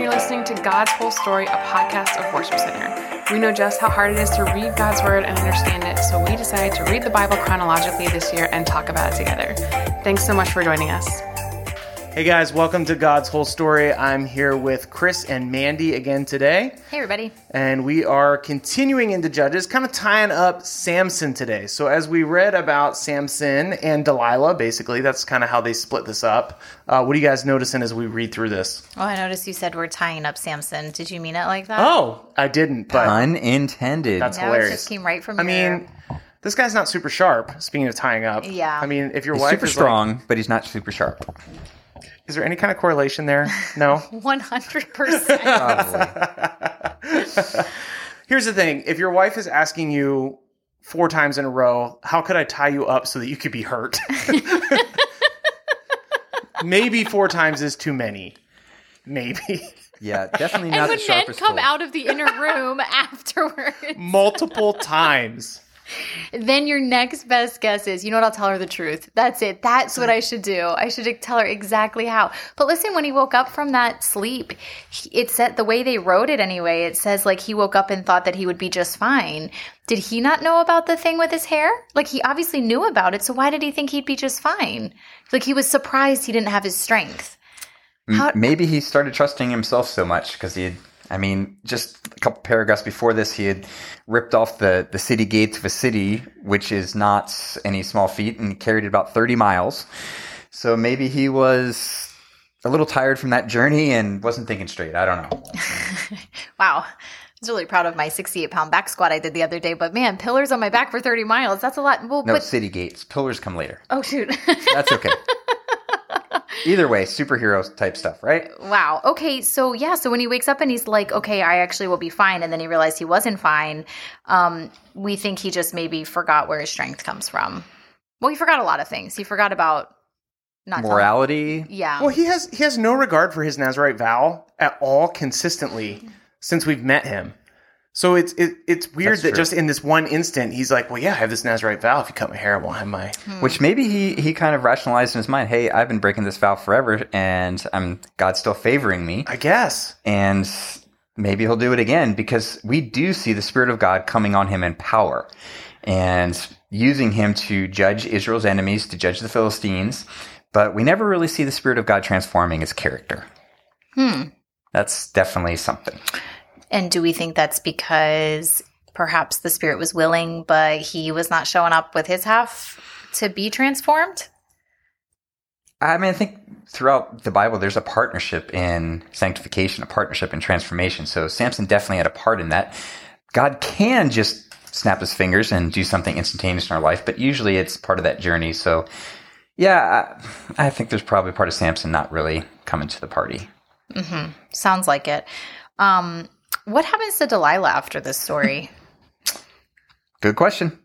you're listening to God's Whole Story, a podcast of Worship Center. We know just how hard it is to read God's Word and understand it, so we decided to read the Bible chronologically this year and talk about it together. Thanks so much for joining us. Hey guys, welcome to God's Whole Story. I'm here with Chris and Mandy again today, Hey, everybody. and we are continuing into Judges, kind of tying up Samson today. So, as we read about Samson and Delilah, basically, that's kind of how they split this up. Uh, what are you guys noticing as we read through this? Oh, I noticed you said we're tying up Samson. Did you mean it like that? Oh, I didn't, but Unintended. that's no, it hilarious. just came right from I your- mean, this guy's not super sharp. Speaking of tying up, Yeah. I mean, if your He's wife super is strong, but he's not super sharp. Like, is there any kind of correlation there? No. 100%. Here's the thing: if your wife is asking you four times in a row, "How could I tie you up so that you could be hurt?" Maybe four times is too many. Maybe Yeah, definitely and not when the men sharpest come tool. out of the inner room afterwards, multiple times. Then your next best guess is, you know what, I'll tell her the truth. That's it. That's what mm. I should do. I should tell her exactly how. But listen, when he woke up from that sleep, it said the way they wrote it anyway, it says like he woke up and thought that he would be just fine. Did he not know about the thing with his hair? Like he obviously knew about it, so why did he think he'd be just fine? Like he was surprised he didn't have his strength. How- Maybe he started trusting himself so much because he had, I mean, just a couple paragraphs before this, he had ripped off the, the city gates of a city, which is not any small feat, and he carried it about 30 miles. So maybe he was a little tired from that journey and wasn't thinking straight. I don't know. Wow. I was really proud of my 68 pound back squat I did the other day, but man, pillars on my back for 30 miles. That's a lot. Well, No, but city gates. Pillars come later. oh, shoot. That's okay. Either way, superhero type stuff, right? wow. Okay. So, yeah. So when he wakes up and he's like, okay, I actually will be fine. And then he realized he wasn't fine. Um, we think he just maybe forgot where his strength comes from. Well, he forgot a lot of things. He forgot about not telling- Morality. Yeah. Well, he has he has no regard for his Nazarite vow at all consistently since we've met him. So it's it, it's weird That's that true. just in this one instant he's like, "Well, yeah, I have this Nazarite vow. If you cut my hair, I won't have my." Which maybe he he kind of rationalized in his mind, hey, I've been breaking this vow forever, and I'm God's still favoring me, I guess. and maybe he'll do it again because we do see the Spirit of God coming on him in power, and using him to judge Israel's enemies, to judge the Philistines, but we never really see the Spirit of God transforming his character. Hmm. That's definitely something. And do we think that's because perhaps the spirit was willing, but he was not showing up with his half to be transformed? I mean, I think throughout the Bible, there's a partnership in sanctification, a partnership in transformation. So Samson definitely had a part in that. God can just snap his fingers and do something instantaneous in our life, but usually it's part of that journey. So, yeah, I, I think there's probably part of Samson not really coming to the party. Sounds like it. Um, what happens to Delilah after this story? Good question.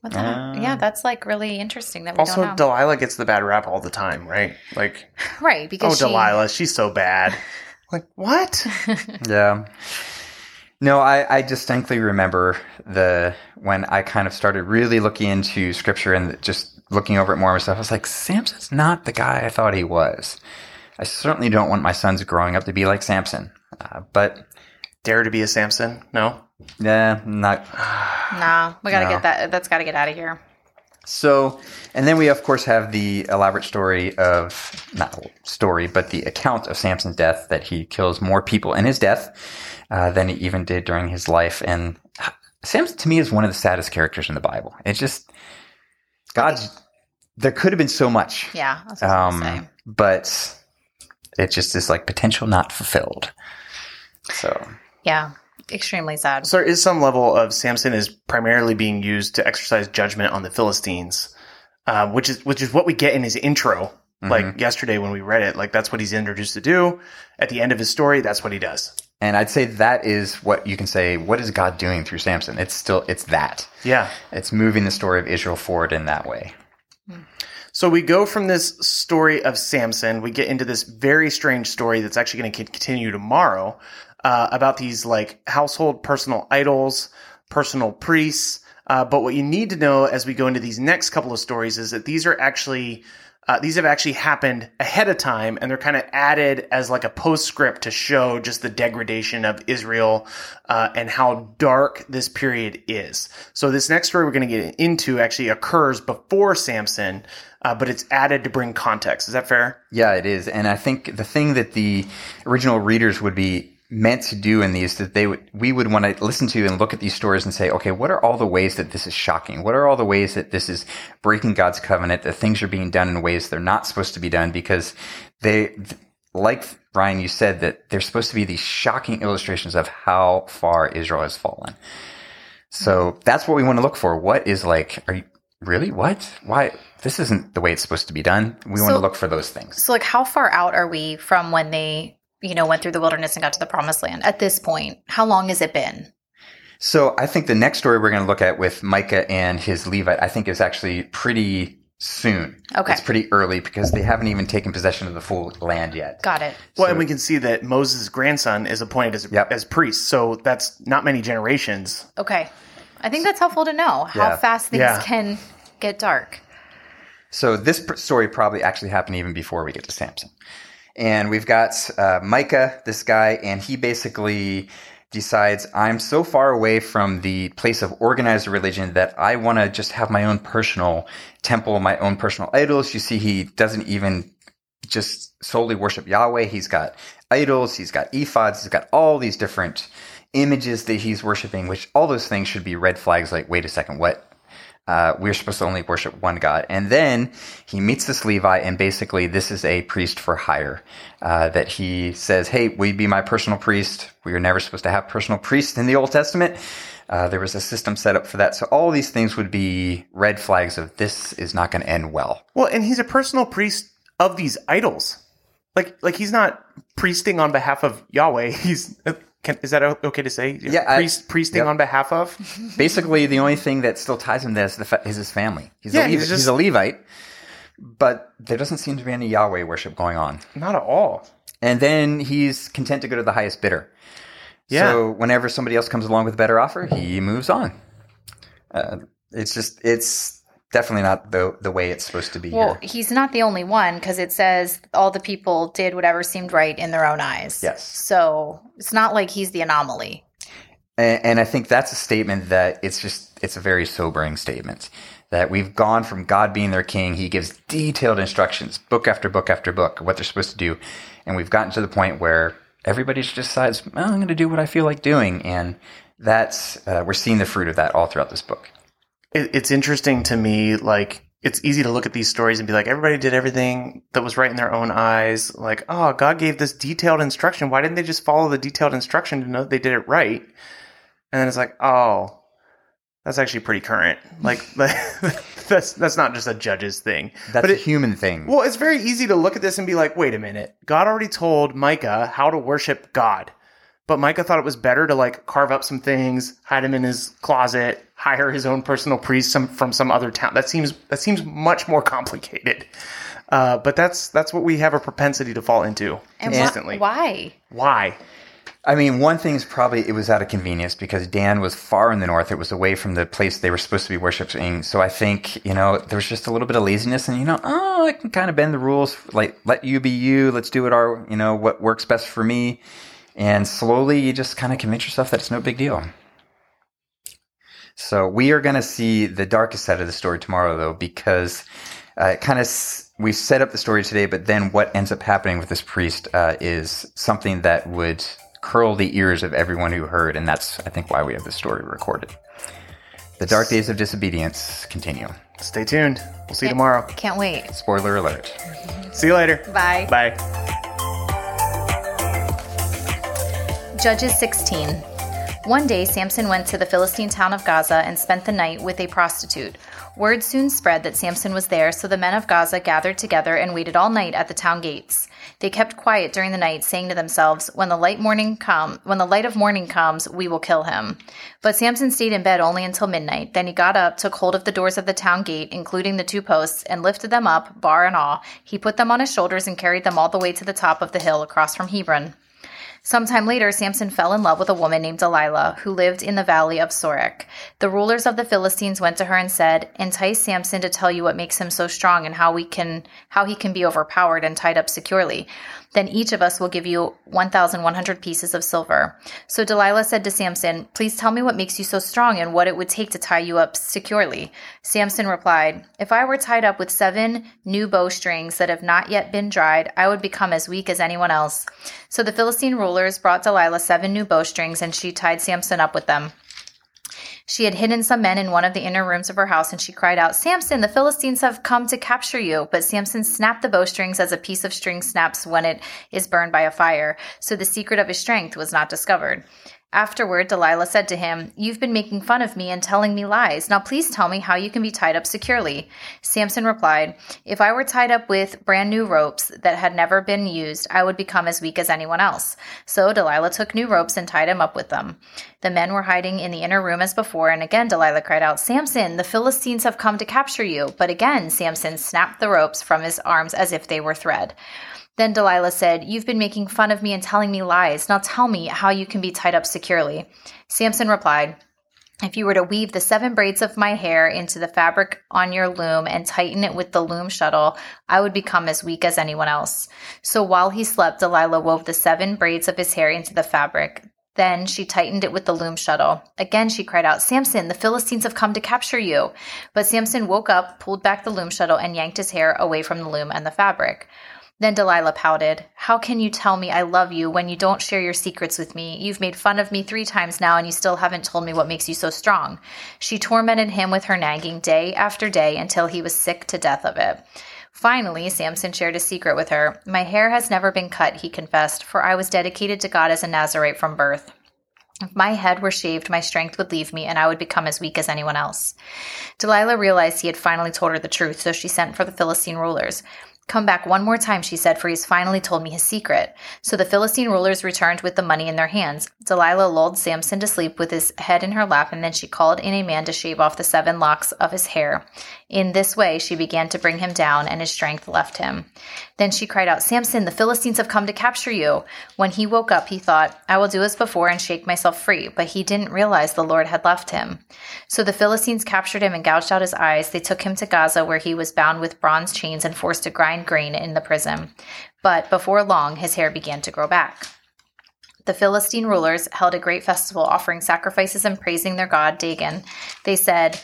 What the heck? yeah, that's like really interesting that we Also, don't know. Delilah gets the bad rap all the time, right? Like, right, oh, because she, Delilah, she's so bad. Like, what? Yeah. No, I, I distinctly remember the when I kind of started really looking into scripture and just looking over it more myself. I was like, Samson's not the guy I thought he was. I certainly don't want my sons growing up to be like Samson. Uh, but Dare to be a Samson? No. yeah, not Nah, we gotta No. get that. That's gotta get out of here. so. And then we of course have the elaborate story of not story, but the account of Samson's death that he kills more people in his death uh, than he even did during his life. And Samson to me is one of the saddest characters in the Bible. It's just God's. There could have been so much, Yeah, that's what I was um, but it just is like potential not fulfilled. So Yeah, extremely sad. So there is some level of Samson is primarily being used to exercise judgment on the Philistines, uh, which is which is what we get in his intro. Like yesterday when we read it, like that's what he's introduced to do. At the end of his story, that's what he does. And I'd say that is what you can say. What is God doing through Samson? It's still it's that. Yeah. It's moving the story of Israel forward in that way. So we go from this story of Samson, we get into this very strange story that's actually going to continue tomorrow uh, about these like household personal idols, personal priests, Uh, but what you need to know as we go into these next couple of stories is that these are actually uh, these have actually happened ahead of time, and they're kind of added as like a postscript to show just the degradation of Israel uh, and how dark this period is. So this next story we're going to get into actually occurs before Samson, uh, but it's added to bring context. Is that fair? Yeah, it is. And I think the thing that the original readers would be meant to do in these that they would we would want to listen to and look at these stories and say okay what are all the ways that this is shocking? What are all the ways that this is breaking god's covenant that things are being done in ways they're not supposed to be done? Because they like ryan you said that they're supposed to be these shocking illustrations of how far israel has fallen. So that's what we want to look for. What is like are you really? What? Why? This isn't the way it's supposed to be done. We want to look for those things. So, like, how far out are we from when they, you know, went through the wilderness and got to the promised land at this point? How long has it been? So I think the next story we're going to look at with Micah and his Levite, I think is actually pretty soon. Okay. It's pretty early because they haven't even taken possession of the full land yet. Got it. Well, So- and we can see that Moses' grandson is appointed as Yep. as priest, so that's not many generations. Okay. I think that's helpful to know how Yeah. fast things Yeah. can get dark. So this pr- story probably actually happened even before we get to Samson. And we've got uh, Micah, this guy, and he basically decides I'm so far away from the place of organized religion that I want to just have my own personal temple, my own personal idols. You see, he doesn't even just solely worship Yahweh. He's got idols, he's got ephods, he's got all these different images that he's worshiping, which all those things should be red flags like, wait a second, what? Uh, we're supposed to only worship one God. And then he meets this Levi, and basically, this is a priest for hire. Uh, that he says, Hey, will you be my personal priest? We were never supposed to have personal priests in the Old Testament. Uh, there was a system set up for that. So, all these things would be red flags of this is not going to end well. Well, and he's a personal priest of these idols. Like, like he's not priesting on behalf of Yahweh. He's can, is that okay to say? Yeah, I- Priest, priesting yep. on behalf of. Basically, the only thing that still ties him to this is, the fa- is his family. He's, Yeah, a he's just- he's a Levite, but there doesn't seem to be any Yahweh worship going on. Not at all. And then he's content to go to the highest bidder. Yeah. So whenever somebody else comes along with a better offer, he moves on. Uh, it's just it's definitely not the the way it's supposed to be Well, here. he's not the only one because it says all the people did whatever seemed right in their own eyes. Yes. So it's not like he's the anomaly. And, and I think that's a statement that it's just it's a very sobering statement that we've gone from God being their king. He gives detailed instructions, book after book after book, what they're supposed to do, and we've gotten to the point where everybody just decides, well, I'm going to do what I feel like doing, and that's uh, we're seeing the fruit of that all throughout this book. It, it's interesting to me. Like, it's easy to look at these stories and be like, everybody did everything that was right in their own eyes. Like, oh, God gave this detailed instruction. Why didn't they just follow the detailed instruction to know that they did it right? And then it's like, oh, that's actually pretty current. Like, that's that's not just a judge's thing. That's but a human thing. Well, it's very easy to look at this and be like, wait a minute. God already told Micah how to worship God. But Micah thought it was better to like carve up some things, hide them in his closet, hire his own personal priest some, from some other town. That seems that seems much more complicated. Uh, but that's that's what we have a propensity to fall into And why- consistently. why? Why? I mean, one thing is probably it was out of convenience because Dan was far in the north. It was away from the place they were supposed to be worshiping. So I think, you know, there was just a little bit of laziness and, you know, oh, I can kind of bend the rules. Like, let you be you. Let's do it our, you know, what works best for me. And slowly you just kind of convince yourself that it's no big deal. So we are going to see the darkest side of the story tomorrow, though, because uh, it kind of s- we set up the story today, but then what ends up happening with this priest uh, is something that would curl the ears of everyone who heard, and that's I think why we have this story recorded. The dark days of disobedience continue. Stay tuned. We'll see you tomorrow. Can't wait. Spoiler alert. See you later. Bye. Bye. Judges 16. One day, Samson went to the Philistine town of Gaza and spent the night with a prostitute. Word soon spread that Samson was there, so the men of Gaza gathered together and waited all night at the town gates. They kept quiet during the night, saying to themselves, "When the light morning come, when the light of morning comes, we will kill him." But Samson stayed in bed only until midnight. Then he got up, took hold of the doors of the town gate, including the two posts, and lifted them up, bar and all. He put them on his shoulders and carried them all the way to the top of the hill across from Hebron. Sometime later, Samson fell in love with a woman named Delilah, who lived in the valley of Sorek. The rulers of the Philistines went to her and said, "Entice Samson to tell you what makes him so strong and how we can how he can be overpowered and tied up securely." Then each of us will give you 1,100 pieces of silver. So Delilah said to Samson, Please tell me what makes you so strong and what it would take to tie you up securely. Samson replied, If I were tied up with seven new bowstrings that have not yet been dried, I would become as weak as anyone else. So the Philistine rulers brought Delilah seven new bowstrings, and she tied Samson up with them. She had hidden some men in one of the inner rooms of her house, and she cried out, Samson, the Philistines have come to capture you. But Samson snapped the bowstrings as a piece of string snaps when it is burned by a fire. So the secret of his strength was not discovered. Afterward, Delilah said to him, You've been making fun of me and telling me lies. Now please tell me how you can be tied up securely. Samson replied, If I were tied up with brand new ropes that had never been used, I would become as weak as anyone else. So Delilah took new ropes and tied him up with them. The men were hiding in the inner room as before, and again Delilah cried out, Samson, the Philistines have come to capture you. But again Samson snapped the ropes from his arms as if they were thread. Then Delilah said, You've been making fun of me and telling me lies. Now tell me how you can be tied up securely. Samson replied, if you were to weave the seven braids of my hair into the fabric on your loom and tighten it with the loom shuttle, I would become as weak as anyone else. So while he slept, Delilah wove the seven braids of his hair into the fabric. Then she tightened it with the loom shuttle. Again she cried out, Samson, the Philistines have come to capture you. But Samson woke up, pulled back the loom shuttle, and yanked his hair away from the loom and the fabric. Then Delilah pouted. How can you tell me I love you when you don't share your secrets with me? You've made fun of me three times now and you still haven't told me what makes you so strong. She tormented him with her nagging day after day until he was sick to death of it. Finally, Samson shared a secret with her. My hair has never been cut, he confessed, for I was dedicated to God as a Nazarite from birth. If my head were shaved, my strength would leave me and I would become as weak as anyone else. Delilah realized he had finally told her the truth, so she sent for the Philistine rulers. Come back one more time, she said, for he's finally told me his secret. So the Philistine rulers returned with the money in their hands. Delilah lulled Samson to sleep with his head in her lap, and then she called in a man to shave off the seven locks of his hair. In this way, she began to bring him down, and his strength left him. Then she cried out, Samson, the Philistines have come to capture you. When he woke up, he thought, I will do as before and shake myself free. But he didn't realize the Lord had left him. So the Philistines captured him and gouged out his eyes. They took him to Gaza, where he was bound with bronze chains and forced to grind grain in the prison. But before long, his hair began to grow back. The Philistine rulers held a great festival, offering sacrifices and praising their god Dagon. They said,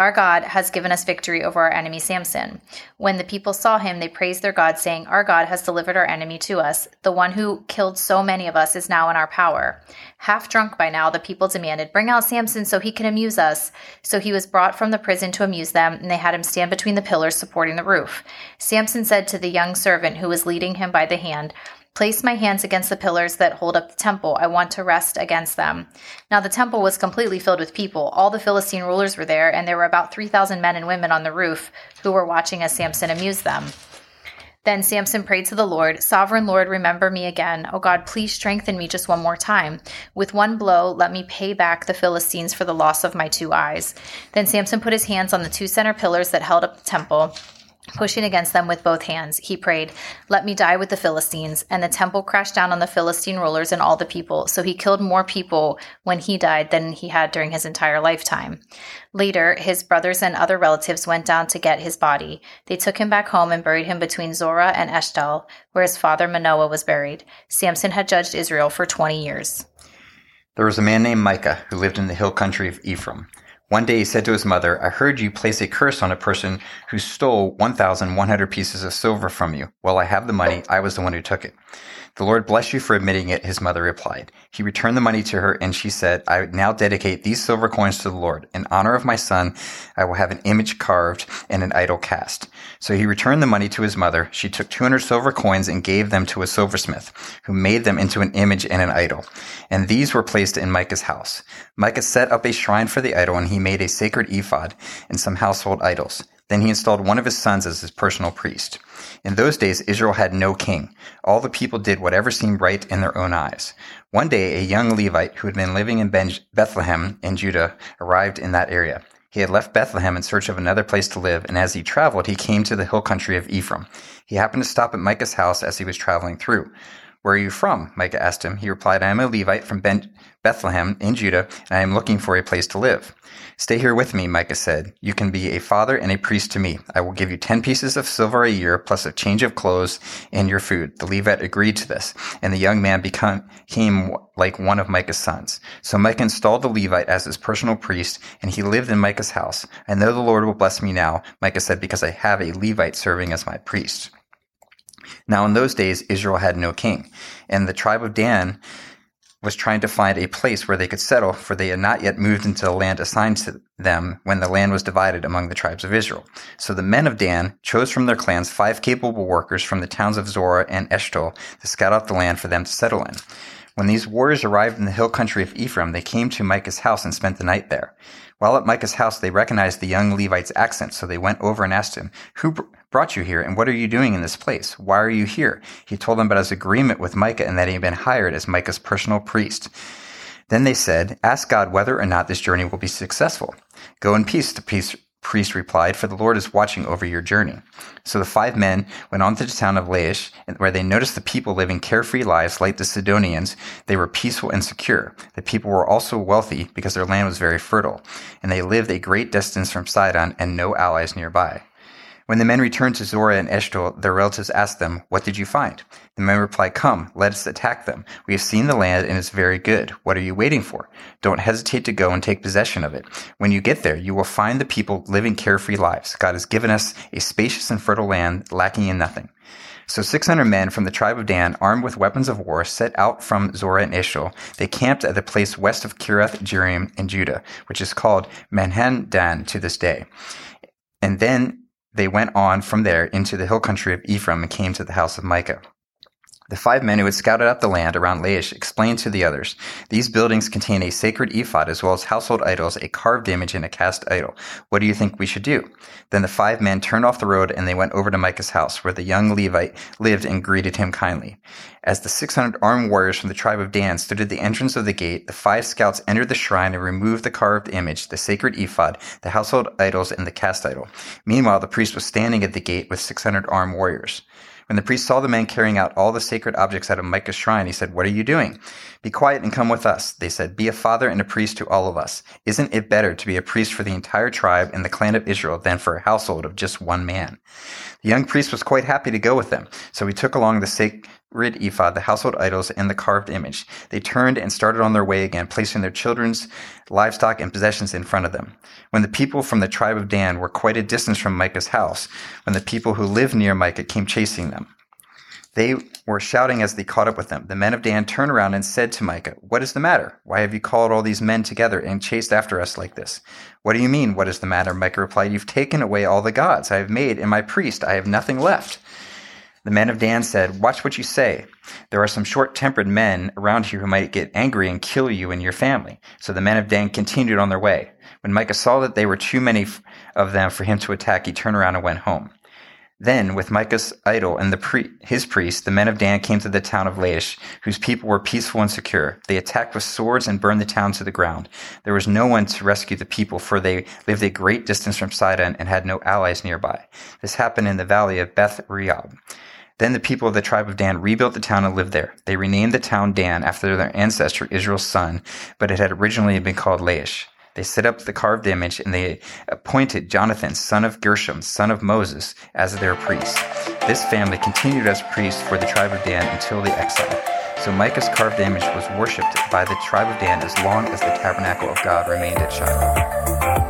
our God has given us victory over our enemy Samson. When the people saw him, they praised their God, saying, Our God has delivered our enemy to us. The one who killed so many of us is now in our power. Half drunk by now, the people demanded, Bring out Samson so he can amuse us. So he was brought from the prison to amuse them, and they had him stand between the pillars supporting the roof. Samson said to the young servant who was leading him by the hand, Place my hands against the pillars that hold up the temple. I want to rest against them. Now the temple was completely filled with people. All the Philistine rulers were there, and there were about 3,000 men and women on the roof who were watching as Samson amused them. Then Samson prayed to the Lord, Sovereign Lord, remember me again. Oh God, please strengthen me just one more time. With one blow, let me pay back the Philistines for the loss of my two eyes. Then Samson put his hands on the two center pillars that held up the temple Pushing against them with both hands, he prayed, Let me die with the Philistines. And the temple crashed down on the Philistine rulers and all the people. So he killed more people when he died than he had during his entire lifetime. Later, his brothers and other relatives went down to get his body. They took him back home and buried him between Zorah and Eshtaol, where his father Manoah was buried. Samson had judged Israel for 20 years. There was a man named Micah who lived in the hill country of Ephraim. One day he said to his mother, I heard you place a curse on a person who stole 1,100 pieces of silver from you. Well, I have the money. I was the one who took it. The Lord bless you for admitting it, his mother replied. He returned the money to her, and she said, I now dedicate these silver coins to the Lord. In honor of my son, I will have an image carved and an idol cast. So he returned the money to his mother. She took 200 silver coins and gave them to a silversmith, who made them into an image and an idol. And these were placed in Micah's house. Micah set up a shrine for the idol, and he made a sacred ephod and some household idols. Then he installed one of his sons as his personal priest. In those days, Israel had no king. All the people did whatever seemed right in their own eyes. One day, a young Levite who had been living in Bethlehem in Judah arrived in that area. He had left Bethlehem in search of another place to live, and as he traveled, he came to the hill country of Ephraim. He happened to stop at Micah's house as he was traveling through. Where are you from? Micah asked him. He replied, I am a Levite from ben- Bethlehem in Judah, and I am looking for a place to live. Stay here with me, Micah said. You can be a father and a priest to me. I will give you ten pieces of silver a year, plus a change of clothes and your food. The Levite agreed to this, and the young man became, like one of Micah's sons. So Micah installed the Levite as his personal priest, and he lived in Micah's house. I know the Lord will bless me now, Micah said, because I have a Levite serving as my priest. Now in those days, Israel had no king, and the tribe of Dan was trying to find a place where they could settle, for they had not yet moved into the land assigned to them when the land was divided among the tribes of Israel. So the men of Dan chose from their clans five capable workers from the towns of Zorah and Eshtaol to scout out the land for them to settle in. When these warriors arrived in the hill country of Ephraim, they came to Micah's house and spent the night there. While at Micah's house, they recognized the young Levite's accent, so they went over and asked him, Who brought you here, and what are you doing in this place? Why are you here? He told them about his agreement with Micah and that he had been hired as Micah's personal priest. Then they said, Ask God whether or not this journey will be successful. Go in peace, the priest priest replied, For the Lord is watching over your journey. So the five men went on to the town of Laish, where they noticed the people living carefree lives like the Sidonians. They were peaceful and secure. The people were also wealthy because their land was very fertile, and they lived a great distance from Sidon and no allies nearby. When the men returned to Zorah and Eshtaol, their relatives asked them, What did you find? The men replied, Come, let us attack them. We have seen the land and it's very good. What are you waiting for? Don't hesitate to go and take possession of it. When you get there, you will find the people living carefree lives. God has given us a spacious and fertile land, lacking in nothing. So 600 men from the tribe of Dan, armed with weapons of war, set out from Zorah and Eshtaol. They camped at the place west of Kiriath Jearim in Judah, which is called Mahaneh Dan to this day. And then they went on from there into the hill country of Ephraim and came to the house of Micah. The five men who had scouted out the land around Laish explained to the others, These buildings contain a sacred ephod as well as household idols, a carved image, and a cast idol. What do you think we should do? Then the five men turned off the road and they went over to Micah's house, where the young Levite lived and greeted him kindly. As the 600 armed warriors from the tribe of Dan stood at the entrance of the gate, the five scouts entered the shrine and removed the carved image, the sacred ephod, the household idols, and the cast idol. Meanwhile, the priest was standing at the gate with 600 armed warriors. When the priest saw the man carrying out all the sacred objects out of Micah's shrine, he said, What are you doing? Be quiet and come with us. They said, Be a father and a priest to all of us. Isn't it better to be a priest for the entire tribe and the clan of Israel than for a household of just one man? The young priest was quite happy to go with them, so he took along the sacred ephod, the household idols, and the carved image. They turned and started on their way again, placing their children's livestock and possessions in front of them. When the people from the tribe of Dan were quite a distance from Micah's house, when the people who lived near Micah came chasing them, they were shouting as they caught up with them. The men of Dan turned around and said to Micah, What is the matter? Why have you called all these men together and chased after us like this? What do you mean, what is the matter? Micah replied, You've taken away all the gods I have made, and my priest, I have nothing left. The men of Dan said, Watch what you say. There are some short tempered men around here who might get angry and kill you and your family. So the men of Dan continued on their way. When Micah saw that there were too many of them for him to attack, he turned around and went home. Then, with Micah's idol and his priests, the men of Dan came to the town of Laish, whose people were peaceful and secure. They attacked with swords and burned the town to the ground. There was no one to rescue the people, for they lived a great distance from Sidon and had no allies nearby. This happened in the valley of Beth Rehob. Then the people of the tribe of Dan rebuilt the town and lived there. They renamed the town Dan after their ancestor Israel's son, but it had originally been called Laish. They set up the carved image and they appointed Jonathan, son of Gershom, son of Moses, as their priest. This family continued as priests for the tribe of Dan until the exile. So Micah's carved image was worshipped by the tribe of Dan as long as the tabernacle of God remained at Shiloh.